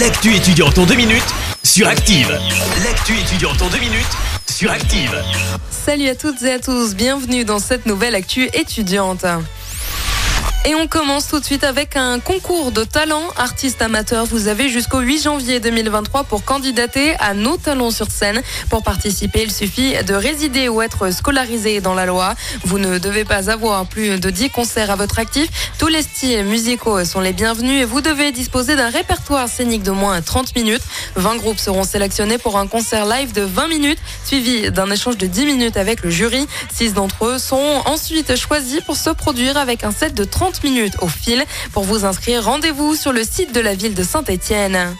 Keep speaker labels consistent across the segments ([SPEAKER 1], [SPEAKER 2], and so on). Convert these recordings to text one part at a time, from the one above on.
[SPEAKER 1] L'actu étudiante en deux minutes sur Active. L'actu étudiante en deux minutes sur Active.
[SPEAKER 2] Salut à toutes et à tous, bienvenue dans cette nouvelle actu étudiante. Et on commence tout de suite avec un concours de talents artistes amateurs. Vous avez jusqu'au 8 janvier 2023 pour candidater à nos talents sur scène. Pour participer, il suffit de résider ou être scolarisé dans la loi. Vous ne devez pas avoir plus de 10 concerts à votre actif. Tous les styles musicaux sont les bienvenus et vous devez disposer d'un répertoire scénique de moins 30 minutes. 20 groupes seront sélectionnés pour un concert live de 20 minutes, suivi d'un échange de 10 minutes avec le jury. 6 d'entre eux sont ensuite choisis pour se produire avec un set de 30 minutes au fil. Pour vous inscrire, rendez-vous sur le site de la ville de Saint-Étienne.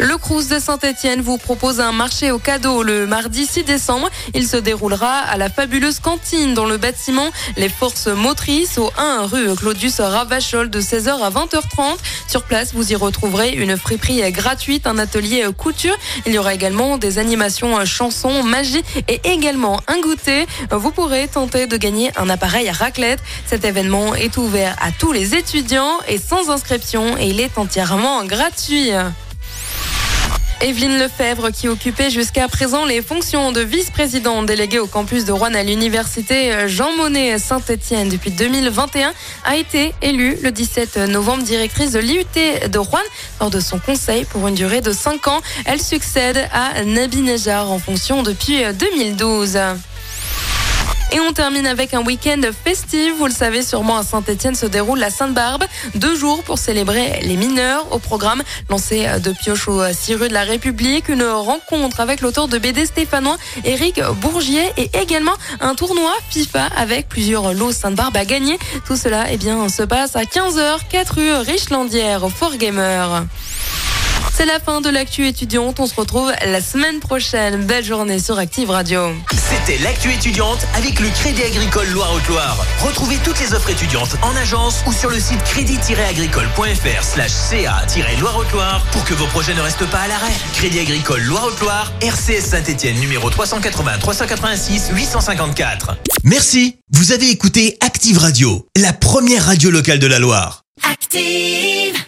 [SPEAKER 2] Le Crous de Saint-Etienne vous propose un marché au cadeau le mardi 6 décembre. Il se déroulera à la fabuleuse cantine dans le bâtiment Les Forces Motrices au 1 rue Claudius Ravachol de 16h à 20h30. Sur place, vous y retrouverez une friperie gratuite, un atelier couture. Il y aura également des animations chansons, magie et également un goûter. Vous pourrez tenter de gagner un appareil à raclette. Cet événement est ouvert à tous les étudiants et sans inscription et il est entièrement gratuit. Evelyne Lefebvre, qui occupait jusqu'à présent les fonctions de vice-présidente déléguée au campus de Rouen à l'université Jean Monnet Saint-Étienne depuis 2021, a été élue le 17 novembre directrice de l'IUT de Rouen lors de son conseil pour une durée de 5 ans. Elle succède à Nabi Nejar en fonction depuis 2012. Et on termine avec un week-end festif. Vous le savez sûrement, à Saint-Etienne se déroule la Sainte-Barbe. Deux jours pour célébrer les mineurs. Au programme, lancé de pioche au 6 rue de la République, une rencontre avec l'auteur de BD stéphanois, Éric Bourgier, et également un tournoi FIFA avec plusieurs lots Sainte-Barbe à gagner. Tout cela, eh bien, se passe à 15h, 4 rue Richlandière, au Fort Gamer. C'est la fin de l'actu étudiante. On se retrouve la semaine prochaine. Belle journée sur Active Radio.
[SPEAKER 1] C'était l'actu étudiante avec le Crédit Agricole Loire-Haute-Loire. Retrouvez toutes les offres étudiantes en agence ou sur le site crédit-agricole.fr slash ca-loire-haute-Loire pour que vos projets ne restent pas à l'arrêt. Crédit Agricole Loire-Haute-Loire, RCS Saint-Etienne numéro 380 386 854. Merci. Vous avez écouté Active Radio, la première radio locale de la Loire.
[SPEAKER 3] Active